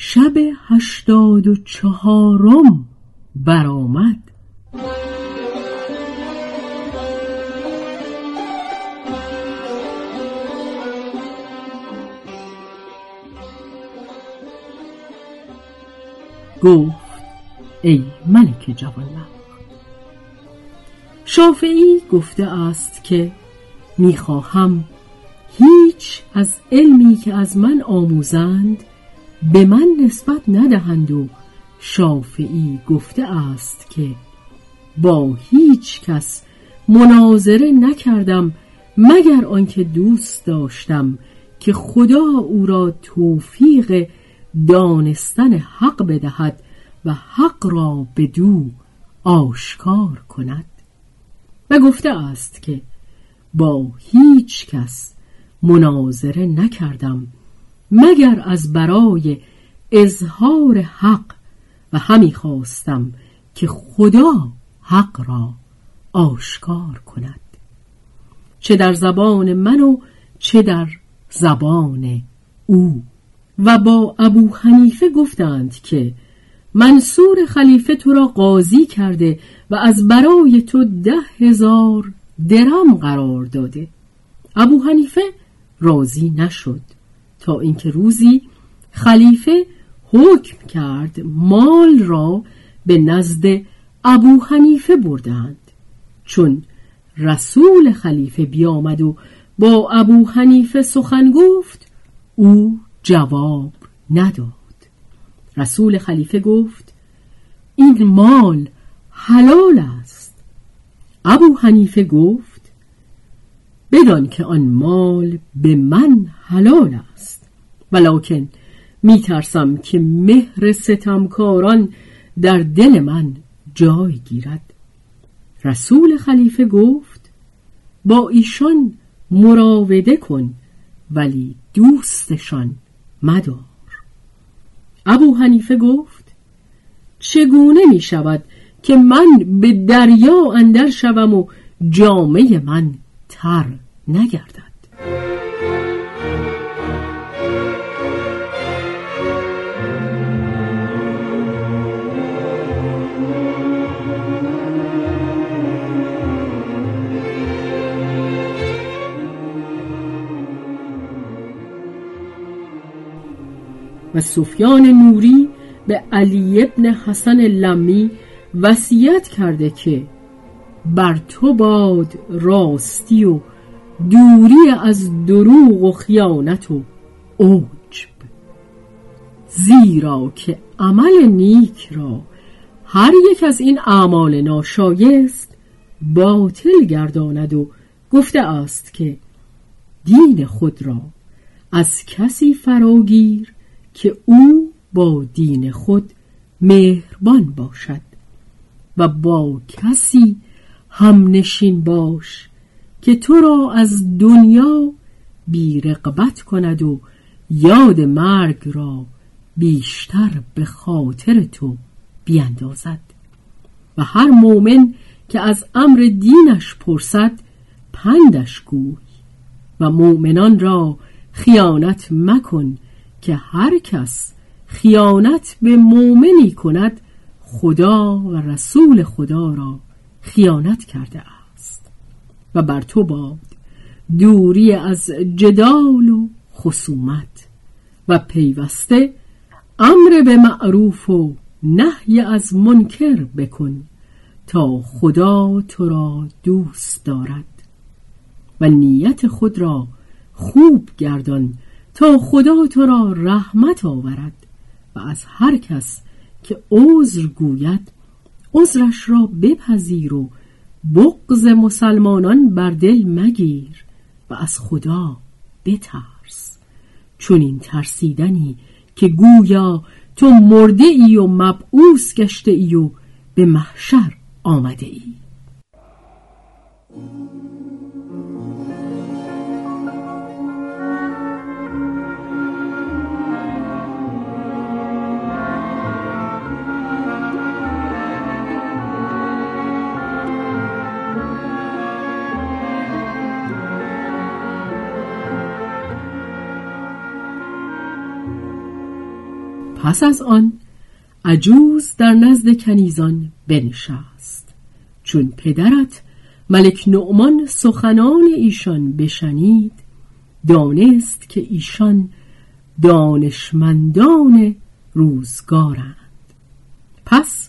شب هشتاد و چهارم برآمد. گفت ای ملک جوانبخت شافعی گفته است که می‌خواهم هیچ از علمی که از من آموزند به من نسبت ندهند و شافعی گفته است که با هیچ کس مناظره نکردم مگر آنکه دوست داشتم که خدا او را توفیق دانستن حق بدهد و حق را به دو آشکار کند. و گفته است که با هیچ کس مناظره نکردم مگر از برای اظهار حق و همی خواستم که خدا حق را آشکار کند؟ چه در زبان من و چه در زبان او. و با ابو حنیفه گفتند که منصور خلیفه تو را قاضی کرده و از برای تو ده هزار درم قرار داده. ابو حنیفه راضی نشد. تا اینکه روزی خلیفه حکم کرد مال را به نزد ابو حنیفه بردند. چون رسول خلیفه بیامد و با ابو حنیفه سخن گفت او جواب نداد. رسول خلیفه گفت این مال حلال است. ابو حنیفه گفت بدان که آن مال به من حلال است. ولکن میترسم که مهر ستمکاران در دل من جای گیرد. رسول خلیفه گفت با ایشان مراوده کن ولی دوستشان مدار. ابو حنیفه گفت چگونه می شود که من به دریا اندر شوم و جامعه من تر نگردد. و سفیان نوری به علی ابن حسن لمی وصیت کرده که بر تو باد راستی و دوری از دروغ و خیانت و عجب زیرا که عمل نیک را هر یک از این اعمال ناشایست باطل گرداند و گفته است که دین خود را از کسی فراگیر که او با دین خود مهربان باشد و با کسی هم نشین باش که تو را از دنیا بیرقبت کند و یاد مرگ را بیشتر به خاطر تو بیندازد. و هر مؤمن که از امر دینش پرسد پندش گوی. و مؤمنان را خیانت مکن که هر کس خیانت به مؤمنی کند خدا و رسول خدا را خیانت کرده است و بر تو باد دوری از جدال و خصومت و پیوسته امر به معروف و نهی از منکر بکن تا خدا تو را دوست دارد و نیت خود را خوب گردان تا خدا تو را رحمت آورد و از هر کس که عذر گوید عذرش را بپذیر و بغض مسلمانان بر دل مگیر و از خدا بترس. چون این ترسیدنی که گویا تو مرده ای و مبعوث گشته ای و به محشر آمده ای پس از آن عجوز در نزد کنیزان بنشست. چون پدرت ملک نعمان سخنان ایشان بشنید دانست که ایشان دانشمندان روزگارند. پس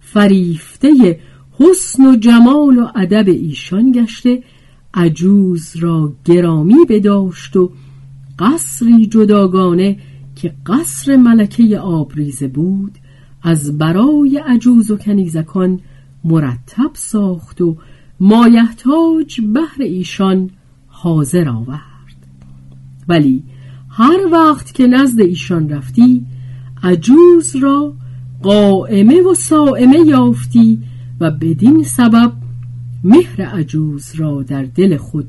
فریفته حسن و جمال و ادب ایشان گشته عجوز را گرامی بداشت و قصری جداگانه که قصر ملکه آبریزه بود از برای عجوز و کنیزکان مرتب ساخت و مایحتاج بهر ایشان حاضر آورد. ولی هر وقت که نزد ایشان رفتی عجوز را قائمه و سائمه یافتی و بدین سبب مهر عجوز را در دل خود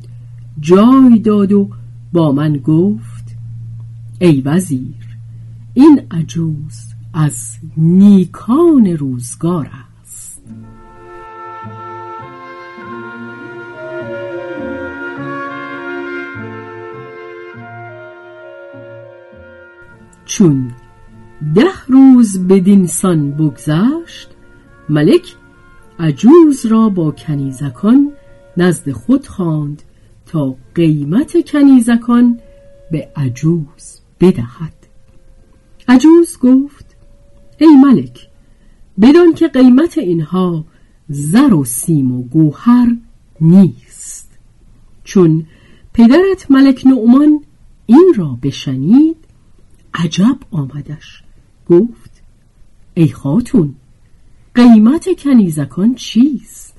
جای داد و با من گفت ای وزیر این عجوز از نیکان روزگار است. چون ده روز بدین سان بگذشت ملک عجوز را با کنیزکان نزد خود خواند تا قیمت کنیزکان به عجوز. بدهد. عجوز گفت ای ملک بدان که قیمت اینها زر و سیم و گوهر نیست. چون پدرت ملک نعمان این را بشنید عجب آمدش. گفت ای خاتون قیمت کنیزکان چیست؟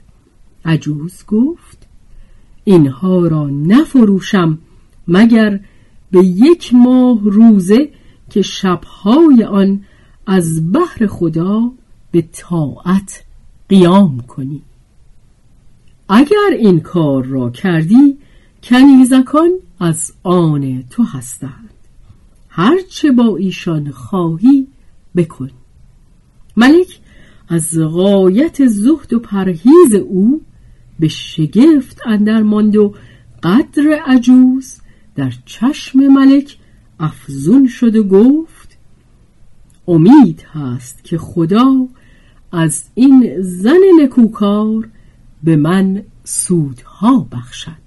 عجوز گفت اینها را نفروشم مگر به یک ماه روزه که شبهای آن از بحر خدا به طاعت قیام کنی. اگر این کار را کردی کنیزکان از آن تو هستند. هرچه با ایشان خواهی بکن. ملک از غایت زهد و پرهیز او به شگفت اندر ماند و قدر عجوز در چشم ملک افزون شد و گفت امید هست که خدا از این زن نکوکار به من سودها بخشد.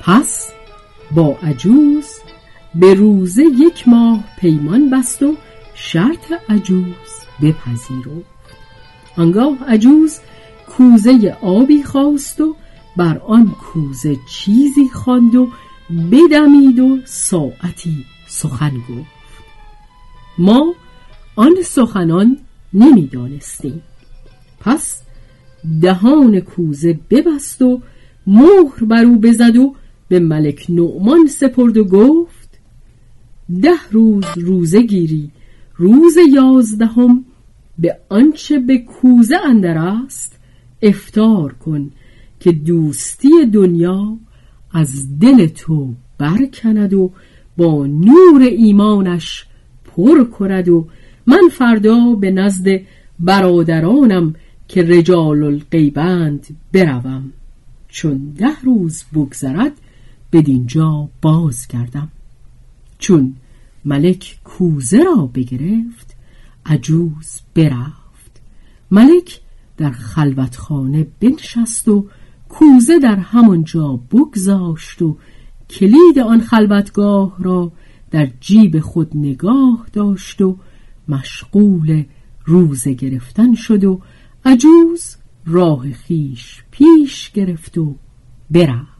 پس با عجوز به روزه یک ماه پیمان بست و شرط عجوز بپذیرفت. آنگاه عجوز کوزه آبی خواست و بر آن کوزه چیزی خواند و بدمید و ساعتی سخن گفت. ما آن سخنان نمی‌دانستیم. پس دهان کوزه ببست و مهر بر او بزد و به ملک نعمان سپرد و گفت ده روز روزه گیری روز یازدهم به آنچه به کوزه اندر است افتار کن که دوستی دنیا از دل تو برکند و با نور ایمانش پر کرد و من فردا به نزد برادرانم که رجال القیبند بروم. چون ده روز بگذرد بدینجا باز کردم. چون ملک کوزه را بگرفت عجوز برفت. ملک در خلوتخانه بنشست و کوزه در همانجا بگذاشت و کلید آن خلوتگاه را در جیب خود نگاه داشت و مشغول روزه گرفتن شد و عجوز راه خیش پیش گرفت و برفت.